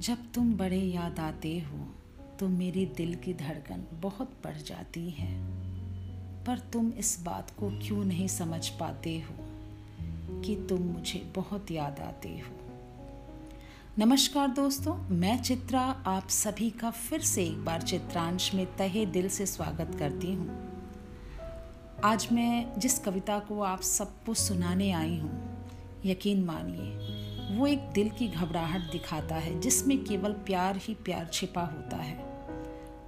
जब तुम बड़े याद आते हो तो मेरे दिल की धड़कन बहुत बढ़ जाती है। पर तुम इस बात को क्यों नहीं समझ पाते हो कि तुम मुझे बहुत याद आते हो? नमस्कार दोस्तों, मैं चित्रा, आप सभी का फिर से एक बार चित्रांश में तहे दिल से स्वागत करती हूँ। आज मैं जिस कविता को आप सबको सुनाने आई हूँ, यकीन मानिए वो एक दिल की घबराहट दिखाता है, जिसमें केवल प्यार ही प्यार छिपा होता है।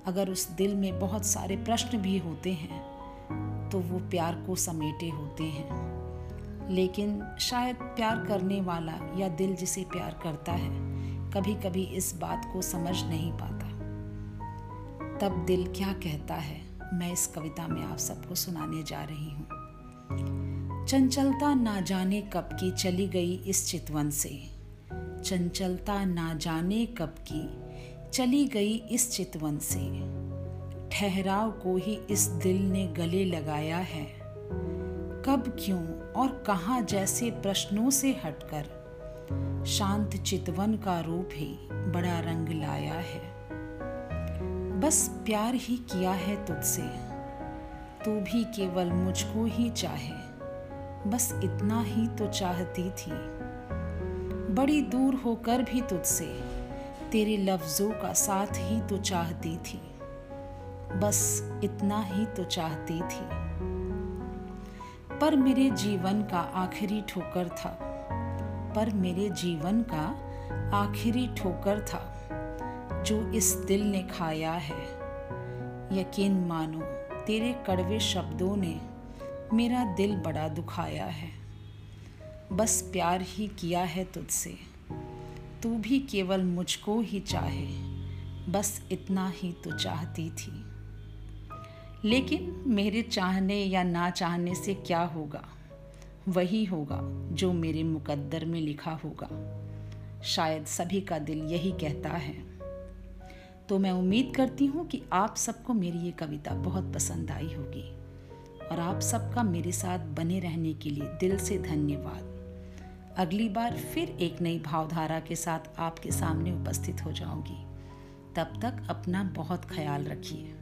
अगर उस दिल में बहुत सारे प्रश्न भी होते हैं तो वो प्यार को समेटे होते हैं। लेकिन शायद प्यार करने वाला या दिल जिसे प्यार करता है कभी कभी इस बात को समझ नहीं पाता। तब दिल क्या कहता है, मैं इस कविता में आप सबको सुनाने जा रही हूँ। चंचलता ना जाने कब की चली गई इस चितवन से। चंचलता ना जाने कब की चली गई इस चितवन से। ठहराव को ही इस दिल ने गले लगाया है। कब क्यों और कहाँ जैसे प्रश्नों से हटकर शांत चितवन का रूप ही बड़ा रंग लाया है। बस प्यार ही किया है तुझसे, तू भी केवल मुझको ही चाहे। बस इतना ही तो चाहती थी। बड़ी दूर होकर भी तुझसे, तेरे लफ्ज़ों का साथ ही तो चाहती थी। बस इतना ही तो चाहती थी। पर मेरे जीवन का आखिरी ठोकर था। पर मेरे जीवन का आखिरी ठोकर था, जो इस दिल ने खाया है। यकीन मानो, तेरे कड़वे शब्दों ने मेरा दिल बड़ा दुखाया है। बस प्यार ही किया है तुझसे। तू भी केवल मुझको ही चाहे। बस इतना ही तो चाहती थी। लेकिन मेरे चाहने या ना चाहने से क्या होगा? वही होगा जो मेरे मुकद्दर में लिखा होगा। शायद सभी का दिल यही कहता है। तो मैं उम्मीद करती हूँ कि आप सबको मेरी ये कविता बहुत पसंद आई होगी। और आप सबका मेरे साथ बने रहने के लिए दिल से धन्यवाद। अगली बार फिर एक नई भावधारा के साथ आपके सामने उपस्थित हो जाऊँगी। तब तक अपना बहुत ख्याल रखिए।